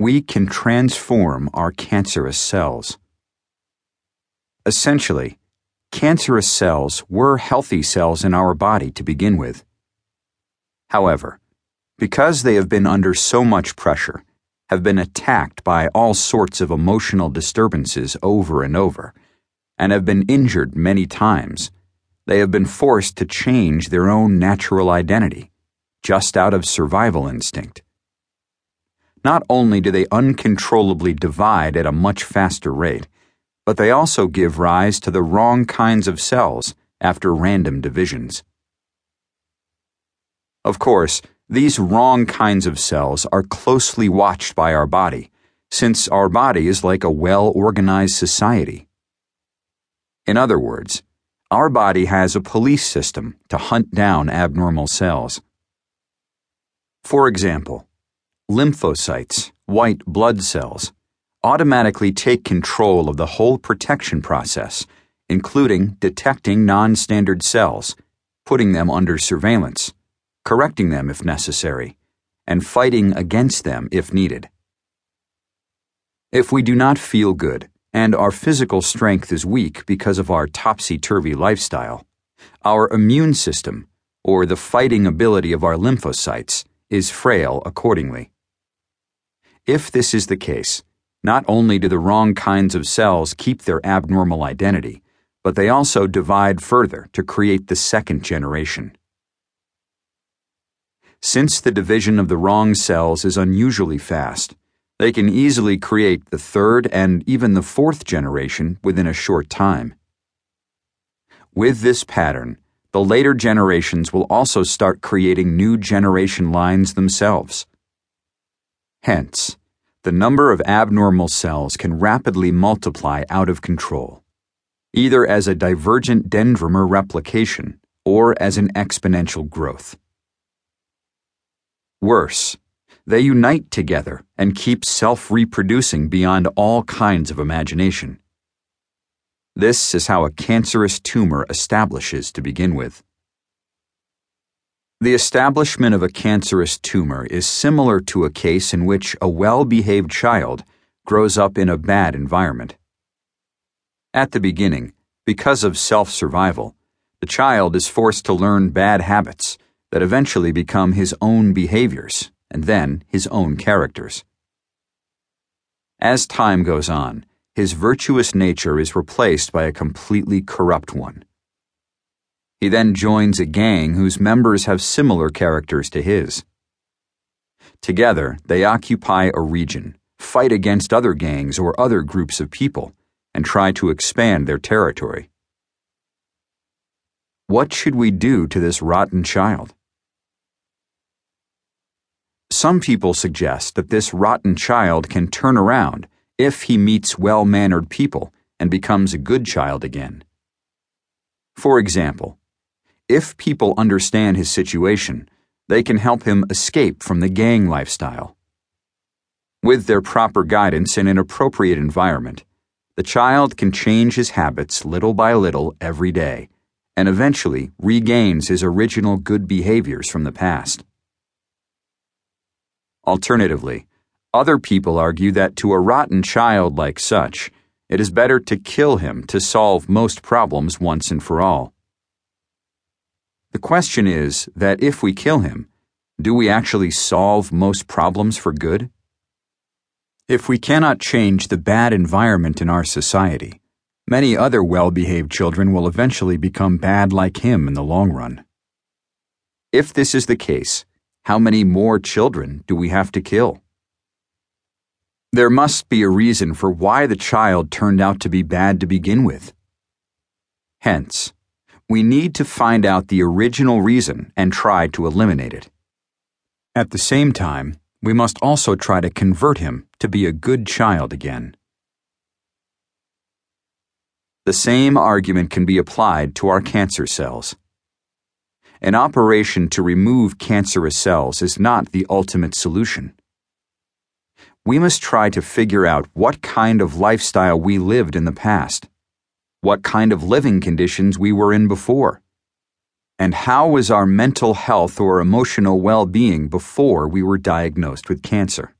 we can transform our cancerous cells. Essentially, cancerous cells were healthy cells in our body to begin with. However, because they have been under so much pressure, have been attacked by all sorts of emotional disturbances over and over, and have been injured many times, they have been forced to change their own natural identity, just out of survival instinct. Not only do they uncontrollably divide at a much faster rate, but they also give rise to the wrong kinds of cells after random divisions. Of course, these wrong kinds of cells are closely watched by our body, since our body is like a well organized society. In other words, our body has a police system to hunt down abnormal cells. For example, lymphocytes, white blood cells, automatically take control of the whole protection process, including detecting non standard cells, putting them under surveillance, correcting them if necessary, and fighting against them if needed. If we do not feel good, and our physical strength is weak because of our topsy turvy lifestyle, our immune system, or the fighting ability of our lymphocytes, is frail accordingly. If this is the case, not only do the wrong kinds of cells keep their abnormal identity, but they also divide further to create the second generation. Since the division of the wrong cells is unusually fast, they can easily create the third and even the fourth generation within a short time. With this pattern, the later generations will also start creating new generation lines themselves. Hence, the number of abnormal cells can rapidly multiply out of control, either as a divergent dendrimer replication or as an exponential growth. Worse, they unite together and keep self reproducing beyond all kinds of imagination. This is how a cancerous tumor establishes to begin with. The establishment of a cancerous tumor is similar to a case in which a well behaved child grows up in a bad environment. At the beginning, because of self survival, the child is forced to learn bad habits that eventually become his own behaviors and then his own characters. As time goes on, his virtuous nature is replaced by a completely corrupt one. He then joins a gang whose members have similar characters to his. Together, they occupy a region, fight against other gangs or other groups of people, and try to expand their territory. What should we do to this rotten child? Some people suggest that this rotten child can turn around if he meets well mannered people and becomes a good child again. For example, if people understand his situation, they can help him escape from the gang lifestyle. With their proper guidance in an appropriate environment, the child can change his habits little by little every day and eventually regains his original good behaviors from the past. Alternatively, other people argue that to a rotten child like such, it is better to kill him to solve most problems once and for all. The question is that if we kill him, do we actually solve most problems for good? If we cannot change the bad environment in our society, many other well behaved children will eventually become bad like him in the long run. If this is the case, how many more children do we have to kill? There must be a reason for why the child turned out to be bad to begin with. Hence, we need to find out the original reason and try to eliminate it. At the same time, we must also try to convert him to be a good child again. The same argument can be applied to our cancer cells. An operation to remove cancerous cells is not the ultimate solution. We must try to figure out what kind of lifestyle we lived in the past, what kind of living conditions we were in before, and how was our mental health or emotional well being before we were diagnosed with cancer.